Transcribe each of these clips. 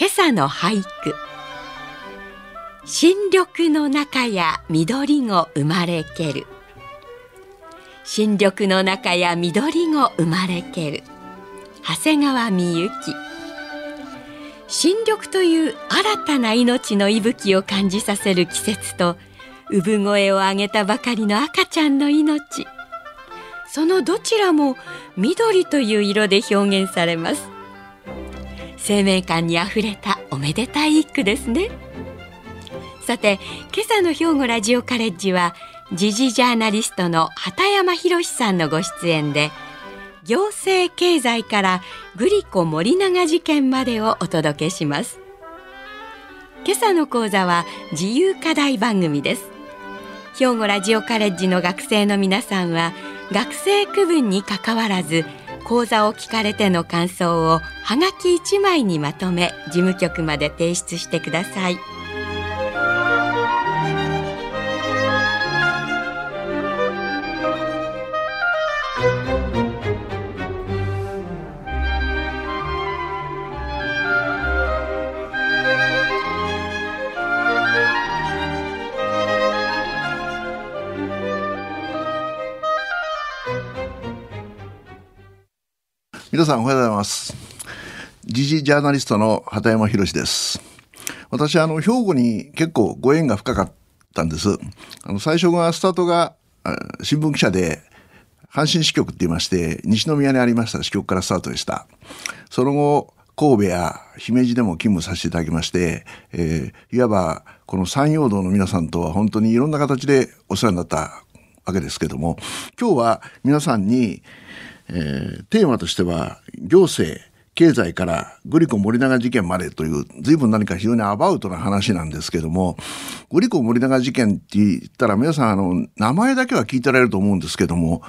今朝の俳句。新緑の中や緑子生まれける。新緑の中や緑子生まれける。長谷川美幸。新緑という新たな命の息吹を感じさせる季節と産声を上げたばかりの赤ちゃんの命。そのどちらも緑という色で表現されます。生命感にあふれたおめでたい一句ですね。さて今朝の兵庫ラジオカレッジは時事ジャーナリストの畑山博さんのご出演で行政経済からグリコ森永事件までをお届けします。今朝の講座は自由課題番組です。兵庫ラジオカレッジの学生の皆さんは学生区分にかかわらず講座を聞かれての感想をはがき1枚にまとめ事務局まで提出してください。皆さんおはようございます。時事ジャーナリストの畑山博です。私あの兵庫に結構ご縁が深かったんです。あの最初がスタートが新聞記者で阪神支局って言いまして西宮にありました支局からスタートでした。その後神戸や姫路でも勤務させていただきまして、えー、いわばこの山陽道の皆さんとは本当にいろんな形でお世話になったわけですけども今日は皆さんにえー、テーマとしては行政経済からグリコ森永事件までという随分何か非常にアバウトな話なんですけどもグリコ森永事件って言ったら皆さんあの名前だけは聞いてられると思うんですけども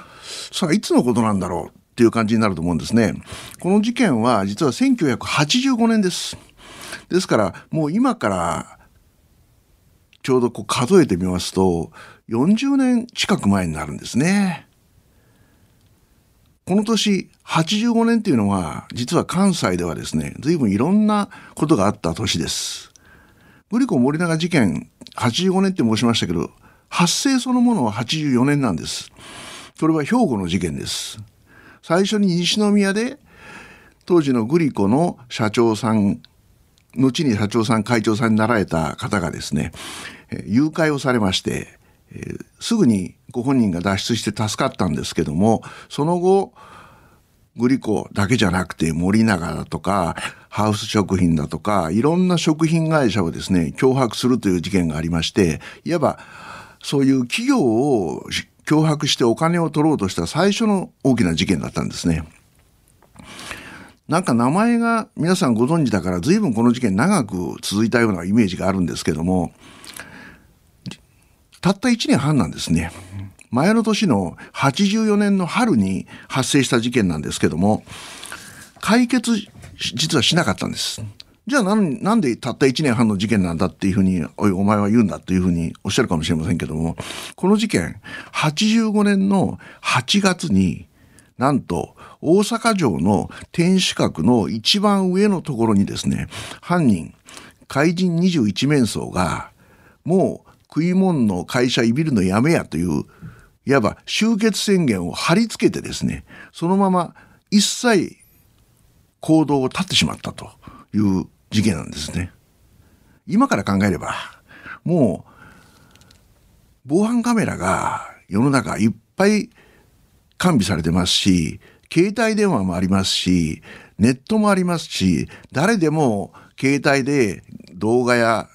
さあいつのことなんだろうっていう感じになると思うんですね。この事件は実は1985年です。ですからもう今からちょうどこう数えてみますと40年近く前になるんですね。この年85年っていうのは実は関西ではですね随分いろんなことがあった年です。グリコ森永事件85年って申しましたけど発生そのものは84年なんです。それは兵庫の事件です。最初に西宮で当時のグリコの社長さん後に社長さん会長さんになられた方がですね誘拐をされましてえー、すぐにご本人が脱出して助かったんですけどもその後グリコだけじゃなくて森永だとかハウス食品だとかいろんな食品会社をですね脅迫するという事件がありましていわばそういう企業を脅迫してお金を取ろうとした最初の大きな事件だったんですね。なんか名前が皆さんご存知だから随分この事件長く続いたようなイメージがあるんですけどもたった1年半なんですね。前の年の84年の春に発生した事件なんですけども、解決実はしなかったんです。じゃあなんなんでたった1年半の事件なんだっていうふうに、おい、お前は言うんだっていうふうにおっしゃるかもしれませんけども、この事件、85年の8月に、なんと大阪城の天守閣の一番上のところにですね、犯人、怪人21面相が、もう食い物の会社いびるのやめやという、いわば終結宣言を貼り付けてですね、そのまま一切行動を絶ってしまったという事件なんですね。今から考えれば、もう、防犯カメラが世の中いっぱい完備されてますし、携帯電話もありますし、ネットもありますし、誰でも携帯で動画や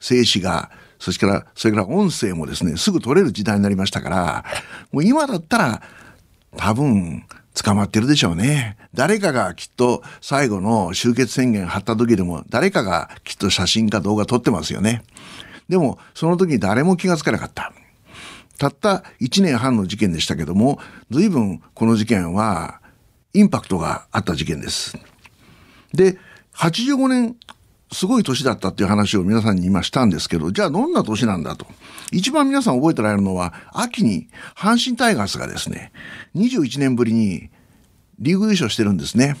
静止画、そしてから、それから音声もですね、すぐ取れる時代になりましたから、もう今だったら、多分、捕まってるでしょうね。誰かがきっと最後の終結宣言貼った時でも誰かがきっと写真か動画撮ってますよね。でもその時に誰も気がつかなかった。たった1年半の事件でしたけども随分この事件はインパクトがあった事件です。で85年すごい年だったっていう話を皆さんに今したんですけど、じゃあどんな年なんだと。一番皆さん覚えてられるのは、秋に阪神タイガースがですね、21年ぶりにリーグ優勝してるんですね。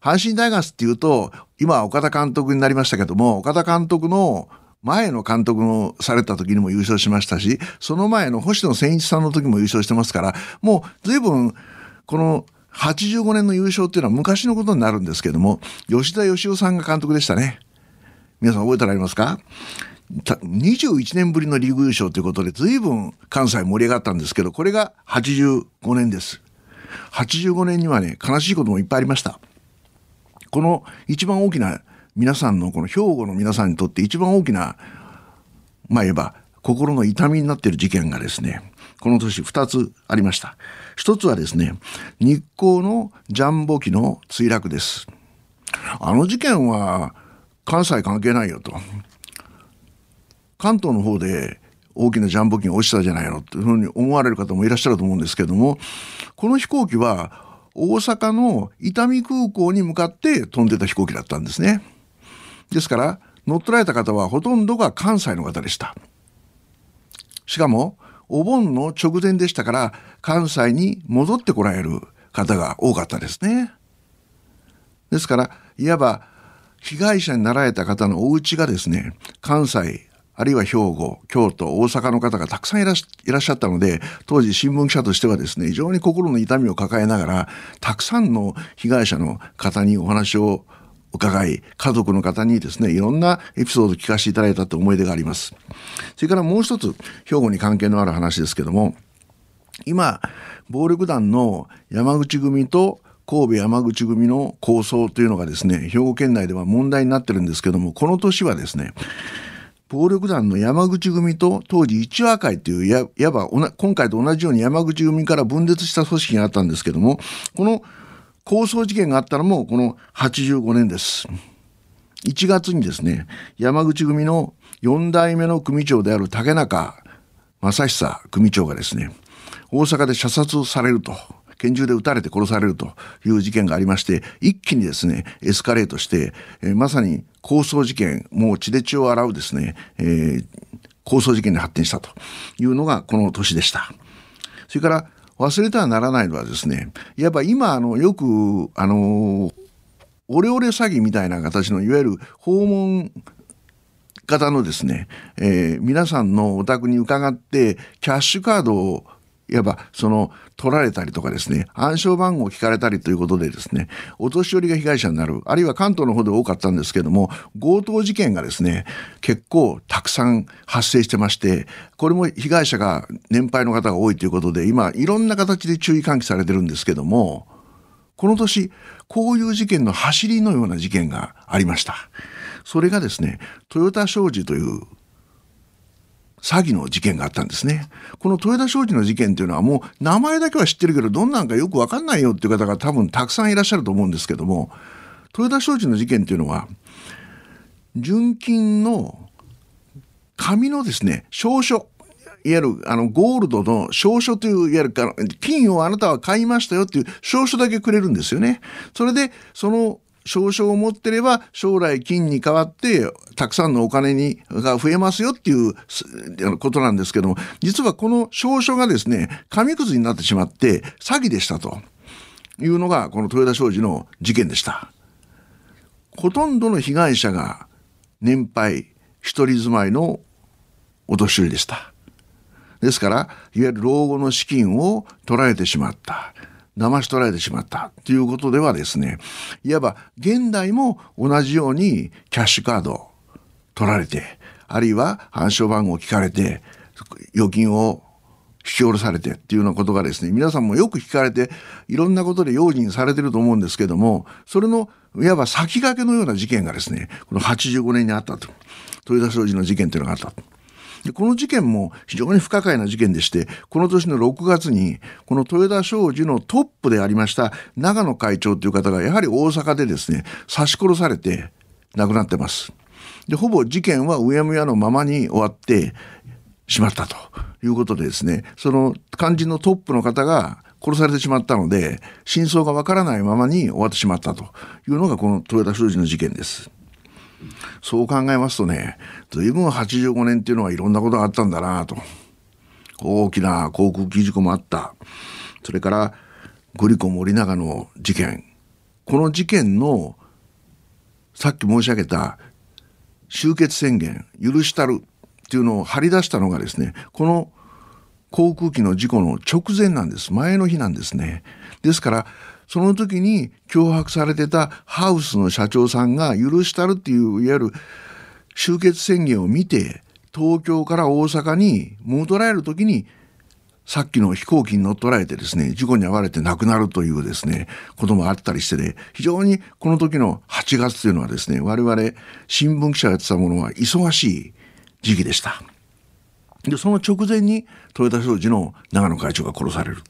阪神タイガースっていうと、今岡田監督になりましたけども、岡田監督の前の監督のされた時にも優勝しましたし、その前の星野千一さんの時も優勝してますから、もう随分この85年の優勝っていうのは昔のことになるんですけども、吉田義雄さんが監督でしたね。皆さん覚えてられますか？21年ぶりのリーグ優勝ということで随分関西盛り上がったんですけど、これが85年です。85年にはね、悲しいこともいっぱいありました。この一番大きな皆さんの、この兵庫の皆さんにとって一番大きな、まあ言えば心の痛みになっている事件がですね、この年2つありました。一つはですね、日光のジャンボ機の墜落です。あの事件は関西関係ないよと。関東の方で大きなジャンボ機が落ちたじゃないのというふうに思われる方もいらっしゃると思うんですけども、この飛行機は大阪の伊丹空港に向かって飛んでた飛行機だったんですね。ですから乗っ取られた方はほとんどが関西の方でした。しかもお盆の直前でしたから関西に戻ってこられる方が多かったですね。ですからいわば被害者になられた方のお家がですね関西あるいは兵庫京都大阪の方がたくさんいらっしゃったので当時新聞記者としてはですね非常に心の痛みを抱えながらたくさんの被害者の方にお話を伺い、家族の方にですね、いろんなエピソードを聞かせていただいたと思い出があります。それからもう一つ、兵庫に関係のある話ですけども、今、暴力団の山口組と神戸山口組の構想というのがですね、兵庫県内では問題になってるんですけども、この年はですね、暴力団の山口組と当時一和会という、いわば今回と同じように山口組から分裂した組織があったんですけども、この抗争事件があったのもこの85年です。1月にですね、山口組の4代目の組長である竹中正久組長がですね、大阪で射殺されると、拳銃で撃たれて殺されるという事件がありまして、一気にですね、エスカレートして、え、まさに抗争事件、もう血で血を洗うですね、えー、抗争事件に発展したというのがこの年でした。それから忘れてはならないのはですねやっぱ今あのよくあのオレオレ詐欺みたいな形のいわゆる訪問方のですね、えー、皆さんのお宅に伺ってキャッシュカードをいわばその取られたりとかですね暗証番号を聞かれたりということでですねお年寄りが被害者になるあるいは関東の方で多かったんですけども強盗事件がですね結構たくさん発生してましてこれも被害者が年配の方が多いということで今いろんな形で注意喚起されてるんですけどもこの年こういう事件の走りのような事件がありました。それがですね豊田商事という詐欺の事件があったんですね。この豊田商事の事件っていうのはもう名前だけは知ってるけどどんなんかよくわかんないよっていう方が多分たくさんいらっしゃると思うんですけども豊田商事の事件っていうのは純金の紙のですね証書いわゆるあのゴールドの証書といういわゆる金をあなたは買いましたよっていう証書だけくれるんですよね。それでその少々を持ってれば将来金に代わってたくさんのお金にが増えますよっていうことなんですけども実はこの証書がですね紙くずになってしまって詐欺でしたというのがこの豊田商事の事件でした。ほとんどの被害者が年配一人住まいのお年寄りでした。ですからいわゆる老後の資金を取られてしまった。騙し取られてしまったということではですねいわば現代も同じようにキャッシュカード取られてあるいは暗証番号を聞かれて預金を引き下ろされてっていうようなことがですね皆さんもよく聞かれていろんなことで用心されてると思うんですけどもそれのいわば先駆けのような事件がですねこの85年にあったと豊田商事の事件というのがあったと。でこの事件も非常に不可解な事件でしてこの年の6月にこの豊田商事のトップでありました長野会長という方がやはり大阪でですね刺し殺されて亡くなってます。でほぼ事件はうやむやのままに終わってしまったということでですねその肝心のトップの方が殺されてしまったので真相がわからないままに終わってしまったというのがこの豊田商事の事件です。そう考えますとね随分85年っていうのはいろんなことがあったんだなと。大きな航空機事故もあった。それからグリコ森永の事件。この事件のさっき申し上げた終結宣言許したるっていうのを張り出したのがですねこの航空機の事故の直前なんです。前の日なんですね。ですからその時に脅迫されてたハウスの社長さんが許したるっていういわゆる終結宣言を見て東京から大阪に戻られる時にさっきの飛行機に乗っ取られてですね、事故に遭われて亡くなるというですね、こともあったりしてね、非常にこの時の8月というのはですね、我々新聞記者がやってたものは忙しい時期でした。で、その直前に豊田商事の長野会長が殺される。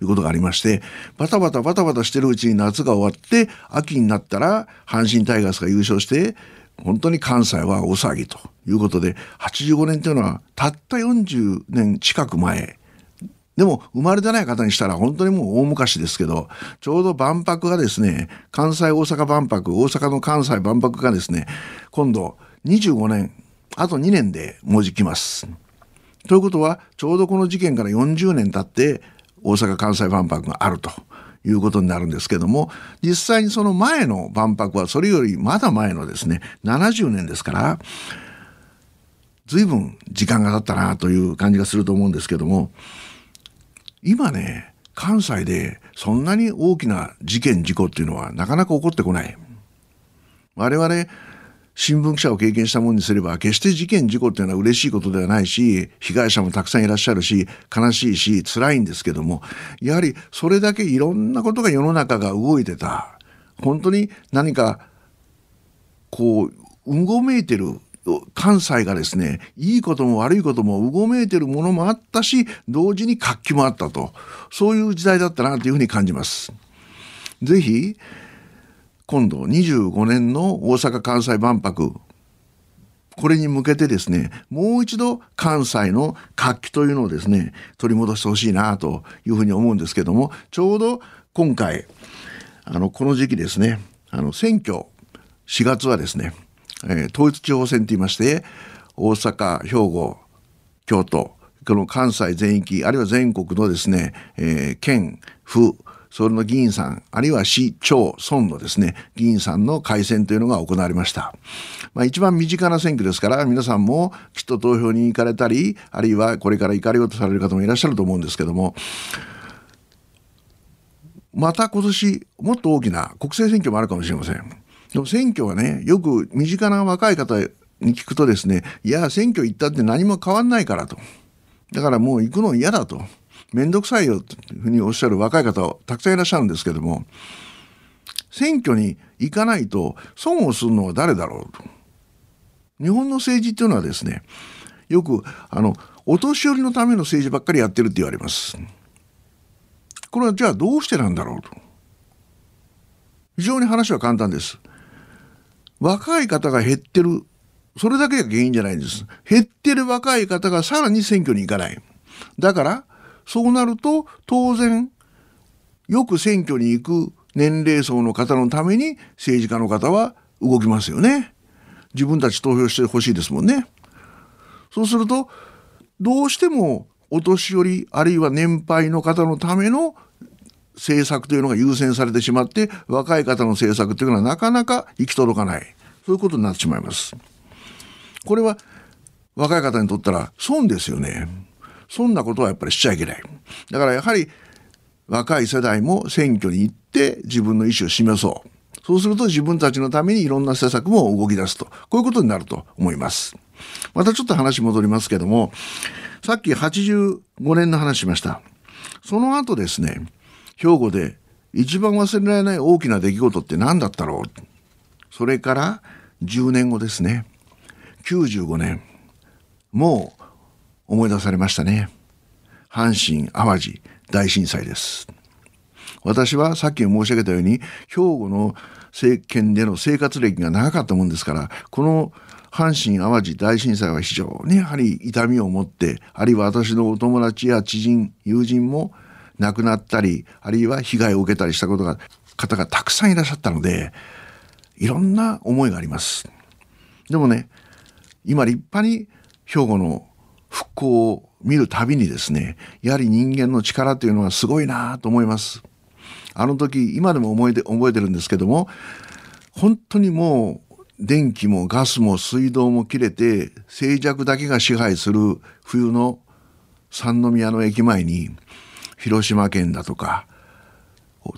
いうことがありまして、バタバタバタバタしてるうちに夏が終わって、秋になったら阪神タイガースが優勝して、本当に関西は大騒ぎということで、85年というのはたった40年近く前でも生まれてない方にしたら本当にもう大昔ですけど、ちょうど万博がですね、関西大阪万博、大阪の関西万博がですね、今度25年、あと2年でもうじきます。ということは、ちょうどこの事件から40年経って大阪・関西万博があると。いうことになるんですけども実際にその前の万博はそれよりまだ前のですね70年ですから随分時間が経ったなという感じがすると思うんですけども今ね関西でそんなに大きな事件事故っていうのはなかなか起こってこない。我々新聞記者を経験したものにすれば決して事件事故っていうのは嬉しいことではないし被害者もたくさんいらっしゃるし悲しいし辛いんですけどもやはりそれだけいろんなことが世の中が動いてた本当に何かこううごめいてる関西がですねいいことも悪いこともうごめいてるものもあったし同時に活気もあったとそういう時代だったなというふうに感じます。ぜひ今度25年の大阪・関西万博。これに向けてですねもう一度関西の活気というのをですね取り戻してほしいなというふうに思うんですけどもちょうど今回あのこの時期ですねあの選挙4月はですねえー、統一地方選といいまして大阪兵庫京都この関西全域あるいは全国のですね、えー、県府それの議員さん、あるいは市町村のですね、議員さんの改選というのが行われました。まあ一番身近な選挙ですから、皆さんもきっと投票に行かれたり、あるいはこれから行かれようとされる方もいらっしゃると思うんですけども、また今年もっと大きな国政選挙もあるかもしれません。でも選挙はね、よく身近な若い方に聞くとですね、いや、選挙行ったって何も変わんないからと。だからもう行くの嫌だと。めんどくさいよというふうにおっしゃる若い方たくさんいらっしゃるんですけども、選挙に行かないと損をするのは誰だろうと。日本の政治っていうのはですね、よくあのお年寄りのための政治ばっかりやってるって言われます。これはじゃあどうしてなんだろうと。非常に話は簡単です。若い方が減ってる。それだけが原因じゃないんです。減ってる若い方がさらに選挙に行かない。だから、そうなると、当然、よく選挙に行く年齢層の方のために政治家の方は動きますよね。自分たち投票してほしいですもんね。そうすると、どうしてもお年寄りあるいは年配の方のための政策というのが優先されてしまって若い方の政策というのはなかなか行き届かないそういうことになってしまいます。これは若い方にとったら損ですよね。そんなことはやっぱりしちゃいけない。だからやはり若い世代も選挙に行って自分の意思を示そう。そうすると自分たちのためにいろんな施策も動き出すと。こういうことになると思います。またちょっと話戻りますけども、さっき85年の話しました。その後ですね、兵庫で一番忘れられない大きな出来事って何だったろうそれから10年後ですね95年もう思い出されましたね。阪神・淡路大震災です。私はさっき申し上げたように兵庫の政権での生活歴が長かったもんですからこの阪神・淡路大震災は非常にやはり痛みを持ってあるいは私のお友達や知人友人も亡くなったりあるいは被害を受けたりしたことが方がたくさんいらっしゃったのでいろんな思いがあります。でもね今立派に兵庫の復興を見るたびにですねやはり人間の力というのはすごいなと思います。あの時今でも覚えて覚えてるんですけども本当にもう電気もガスも水道も切れて静寂だけが支配する冬の三宮の駅前に広島県だとか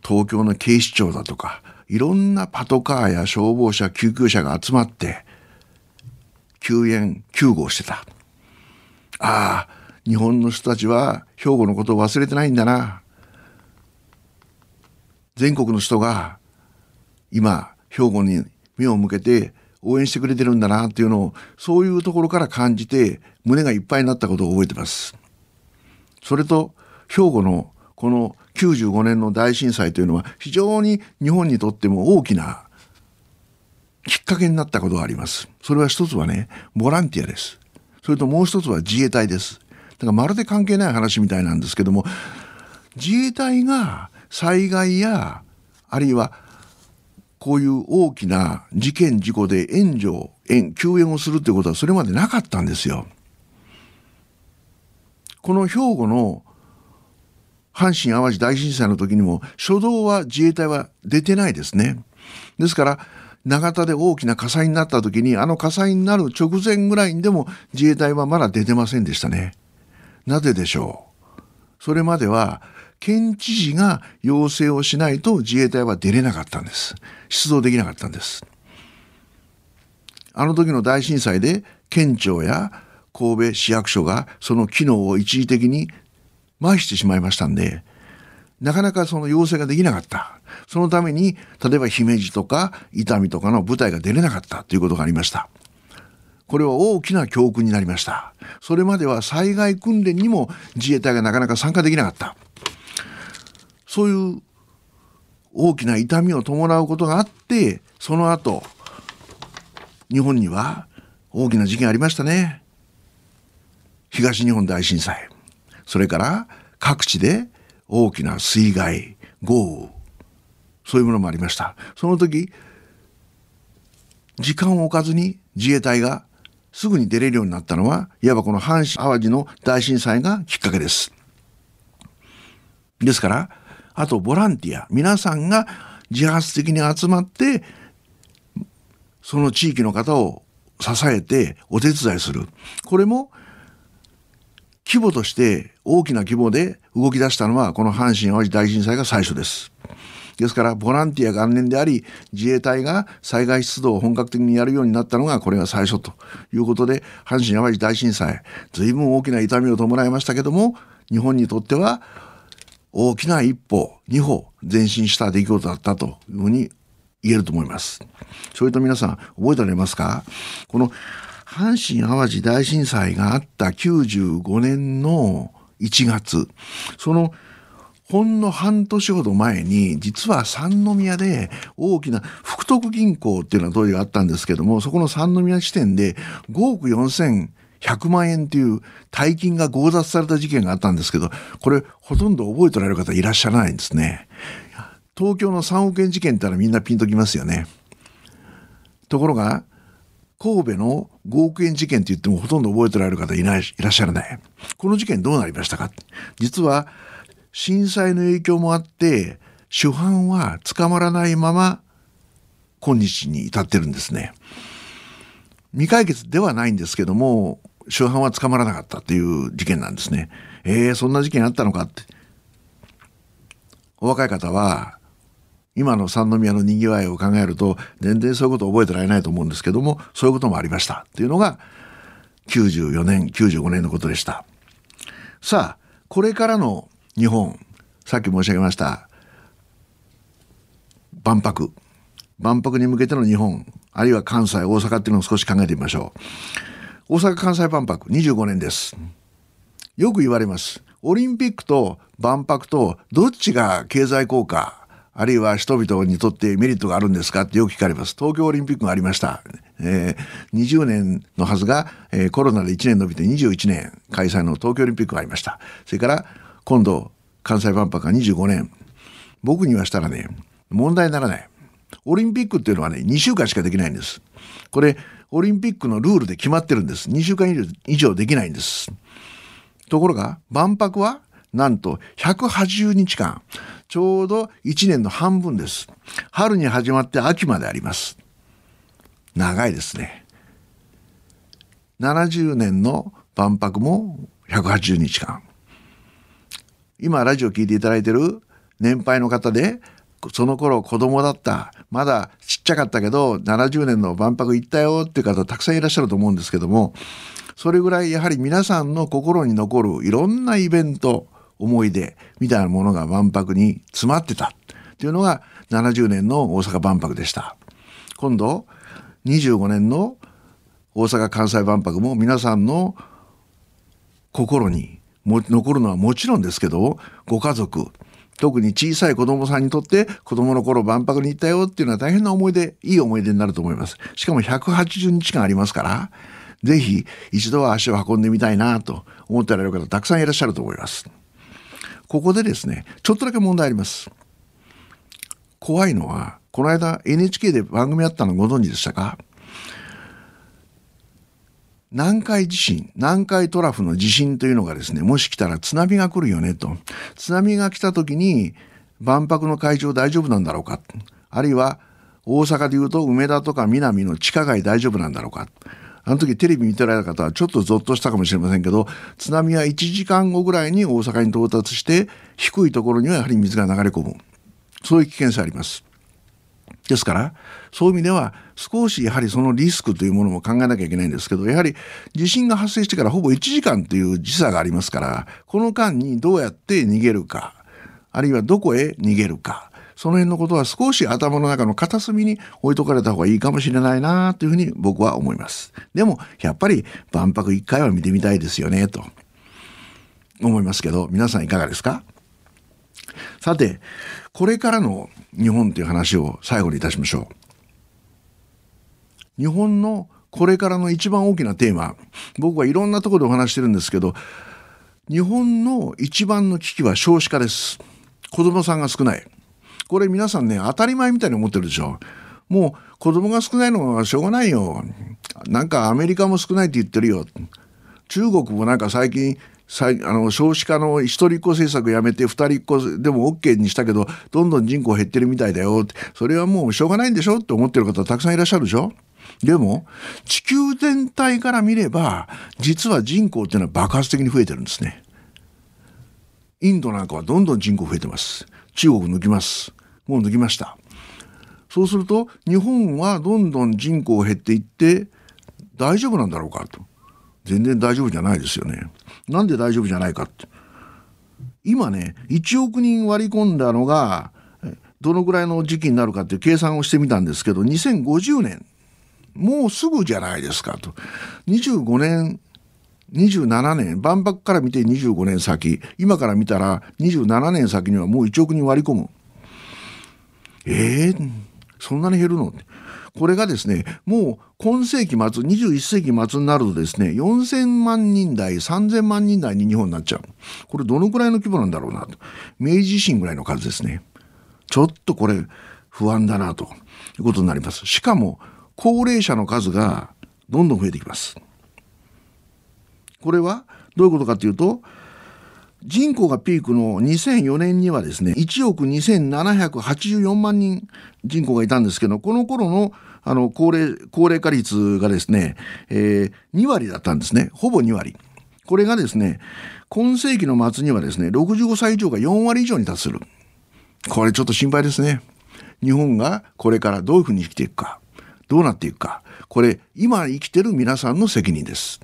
東京の警視庁だとかいろんなパトカーや消防車救急車が集まって救援救護をしてたああ日本の人たちは兵庫のことを忘れてないんだな全国の人が今兵庫に目を向けて応援してくれてるんだなっていうのをそういうところから感じて胸がいっぱいになったことを覚えてます。それと兵庫のこの95年の大震災というのは非常に日本にとっても大きなきっかけになったことがあります。それは一つはね、ボランティアです。それともう一つは自衛隊です。だからまるで関係ない話みたいなんですけども、自衛隊が災害やあるいはこういう大きな事件事故で援助援救援をするということはそれまでなかったんですよ。この兵庫の阪神・淡路大震災の時にも初動は自衛隊は出てないですね。ですから長田で大きな火災になった時にあの火災になる直前ぐらいにでも自衛隊はまだ出てませんでしたね。なぜでしょう？それまでは県知事が要請をしないと自衛隊は出れなかったんです。出動できなかったんです。あの時の大震災で県庁や神戸市役所がその機能を一時的に麻痺してしまいましたんで、なかなかその要請ができなかった。そのために、例えば姫路とか伊丹とかの部隊が出れなかったということがありました。これは大きな教訓になりました。それまでは災害訓練にも自衛隊がなかなか参加できなかった。そういう大きな痛みを伴うことがあってその後日本には大きな事件ありましたね東日本大震災それから各地で大きな水害豪雨そういうものもありました。その時時間を置かずに自衛隊がすぐに出れるようになったのはいわばこの阪神・淡路の大震災がきっかけです。ですからあとボランティア皆さんが自発的に集まってその地域の方を支えてお手伝いする。これも規模として大きな規模で動き出したのはこの阪神・淡路大震災が最初です。ですからボランティア元年であり自衛隊が災害出動を本格的にやるようになったのがこれが最初ということで阪神・淡路大震災随分大きな痛みを伴いましたけども日本にとっては大きな一歩、二歩前進した出来事だったというふうに言えると思います。それと皆さん覚えておられますか？この阪神・淡路大震災があった95年の1月、そのほんの半年ほど前に実は三宮で大きな福徳銀行っていうのは当時あったんですけどもそこの三宮地点で5億4千100万円という大金が強奪された事件があったんですけど、これほとんど覚えておられる方いらっしゃらないんですね。東京の3億円事件ってのはみんなピンときますよね。ところが、神戸の5億円事件って言ってもほとんど覚えておられる方いないいらっしゃらない。この事件どうなりましたか？実は震災の影響もあって主犯は捕まらないまま今日に至ってるんですね。未解決ではないんですけども主犯は捕まらなかったっていう事件なんですね。えー、そんな事件あったのかって。お若い方は今の三宮のにぎわいを考えると全然そういうこと覚えてられないと思うんですけどもそういうこともありました。っていうのが94年95年のことでした。さあこれからの日本さっき申し上げました万博。万博に向けての日本あるいは関西大阪っていうのを少し考えてみましょう。大阪・関西万博25年です。よく言われます。オリンピックと万博とどっちが経済効果あるいは人々にとってメリットがあるんですかってよく聞かれます。東京オリンピックがありました。えー、20年のはずが、えー、コロナで1年伸びて21年開催の東京オリンピックがありました。それから今度関西万博が25年。僕にはしたらね、問題にならない。オリンピックっていうのはね、2週間しかできないんです。これ、オリンピックのルールで決まってるんです。2週間以上できないんです。ところが、万博は、なんと180日間、ちょうど1年の半分です。春に始まって秋まであります。長いですね。70年の万博も180日間。今、ラジオ聞いていただいている年配の方で、その頃子供だった、まだちっちゃかったけど、70年の万博行ったよっていう方たくさんいらっしゃると思うんですけども、それぐらいやはり皆さんの心に残るいろんなイベント、思い出みたいなものが万博に詰まってた。っていうのが70年の大阪万博でした。今度25年の大阪・関西万博も皆さんの心に残るのはもちろんですけどご家族特に小さい子供さんにとって子供の頃万博に行ったよっていうのは大変な思い出いい思い出になると思います。しかも180日間ありますからぜひ一度は足を運んでみたいなと思っておられる方たくさんいらっしゃると思います。ここでですねちょっとだけ問題あります怖いのはこの間 NHK で番組あったのご存知でしたか？南海地震、南海トラフの地震というのがですね、もし来たら津波が来るよねと。津波が来た時に万博の会場大丈夫なんだろうか？あるいは大阪でいうと梅田とか南の地下街大丈夫なんだろうか？あの時テレビ見てられた方はちょっとゾッとしたかもしれませんけど、津波は1時間後ぐらいに大阪に到達して、低いところにはやはり水が流れ込む。そういう危険性あります。ですから、そういう意味では少しやはりそのリスクというものも考えなきゃいけないんですけど、やはり地震が発生してからほぼ1時間という時差がありますから、この間にどうやって逃げるか、あるいはどこへ逃げるか、その辺のことは少し頭の中の片隅に置いとかれた方がいいかもしれないなというふうに僕は思います。でも、やっぱり万博一回は見てみたいですよね、と思いますけど、皆さんいかがですか？さて、これからの日本という話を最後にいたしましょう。日本のこれからの一番大きなテーマ、僕はいろんなところでお話してるんですけど、日本の一番の危機は少子化です。子供さんが少ない。これ皆さんね、当たり前みたいに思ってるでしょ。もう子供が少ないのはしょうがないよ。なんかアメリカも少ないって言ってるよ。中国もなんか最近あの少子化の一人っ子政策やめて二人っ子でも OK にしたけどどんどん人口減ってるみたいだよってそれはもうしょうがないんでしょって思ってる方たくさんいらっしゃるでしょでも地球全体から見れば実は人口っていうのは爆発的に増えてるんですねインドなんかはどんどん人口増えてます中国抜きますもう抜きましたそうすると日本はどんどん人口減っていって大丈夫なんだろうかと全然大丈夫じゃないですよね。なんで大丈夫じゃないかって。今ね、1億人割り込んだのが、どのぐらいの時期になるかっていう計算をしてみたんですけど、2050年、もうすぐじゃないですかと。25年、27年、万博から見て25年先、今から見たら27年先にはもう1億人割り込む。えー、そんなに減るの？ってこれがですね、もう今世紀末、21世紀末になるとですね、4000万人台、3000万人台に日本になっちゃう。これどのくらいの規模なんだろうなと。明治維新ぐらいの数ですね。ちょっとこれ不安だなということになります。しかも、高齢者の数がどんどん増えてきます。これはどういうことかというと、人口がピークの2004年にはですね、1億2784万人人口がいたんですけど、この頃のあの高齢高齢化率がですね、えー、2割だったんですね。ほぼ2割。これがですね、今世紀の末にはですね、65歳以上が4割以上に達する。これちょっと心配ですね。日本がこれからどういうふうに生きていくか、どうなっていくか。これ、今生きてる皆さんの責任です。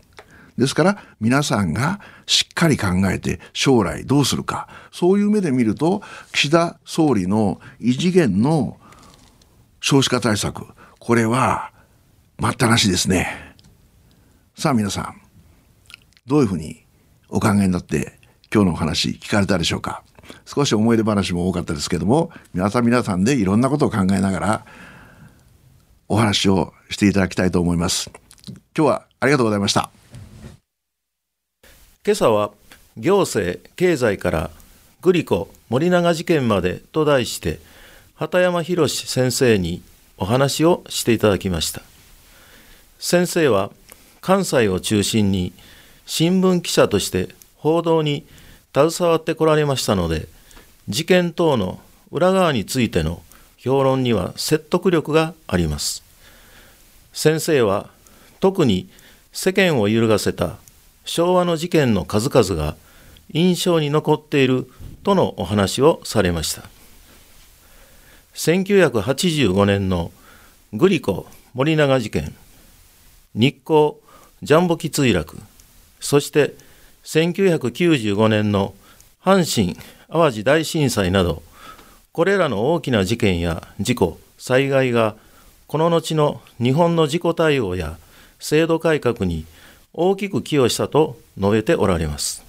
ですから皆さんがしっかり考えて将来どうするか。そういう目で見ると岸田総理の異次元の少子化対策これは待ったなしですね。さあ皆さんどういうふうにお考えになって今日のお話聞かれたでしょうか。少し思い出話も多かったですけども皆さん皆さんでいろんなことを考えながらお話をしていただきたいと思います。今日はありがとうございました。今朝は行政経済からグリコ森永事件までと題して畑山博先生にお話をしていただきました。先生は関西を中心に新聞記者として報道に携わってこられましたので事件等の裏側についての評論には説得力があります。先生は特に世間を揺るがせた昭和の事件の数々が印象に残っているとのお話をされました。1985年のグリコ森永事件。日光ジャンボ機墜落。そして1995年の阪神・淡路大震災など。これらの大きな事件や事故災害がこの後の日本の事故対応や制度改革に大きく寄与したと述べておられます。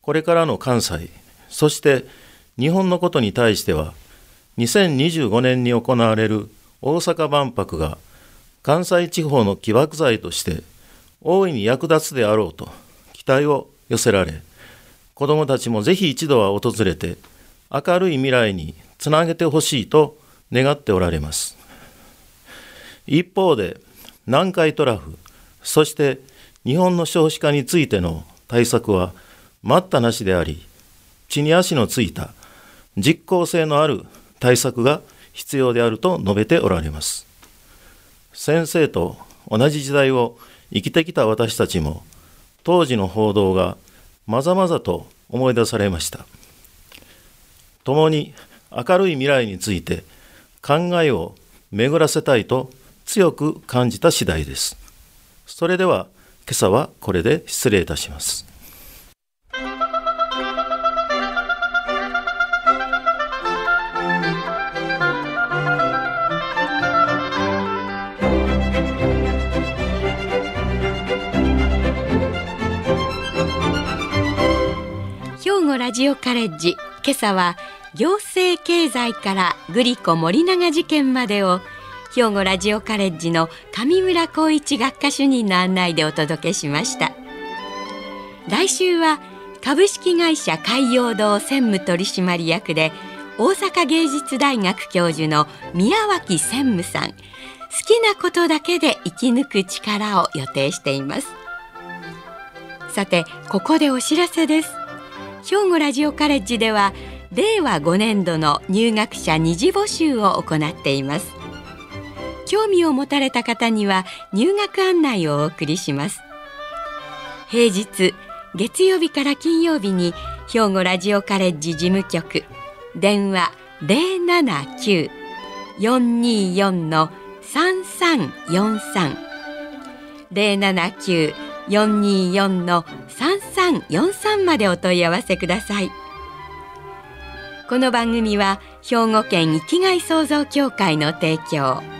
これからの関西そして日本のことに対しては2025年に行われる大阪万博が関西地方の起爆剤として大いに役立つであろうと期待を寄せられ子どもたちもぜひ一度は訪れて明るい未来につなげてほしいと願っておられます。一方で南海トラフそして日本の少子化についての対策は待ったなしであり地に足のついた実効性のある対策が必要であると述べておられます。先生と同じ時代を生きてきた私たちも当時の報道がまざまざと思い出されました。共に明るい未来について考えを巡らせたいと強く感じた次第です。それでは今朝はこれで失礼いたします。兵庫ラジオカレッジ。今朝は行政経済からグリコ森永事件までを兵庫ラジオカレッジの上村光一学科主任の案内でお届けしました。来週は株式会社海洋堂専務取締役で大阪芸術大学教授の宮脇専務さん。好きなことだけで生き抜く力を予定しています。さてここでお知らせです。兵庫ラジオカレッジでは令和5年度の入学者二次募集を行っています。興味を持たれた方には入学案内をお送りします。平日月曜日から金曜日に兵庫ラジオカレッジ事務局。電話079-424の3343 079-424の3343までお問い合わせください。この番組は兵庫県生きがい創造協会の提供。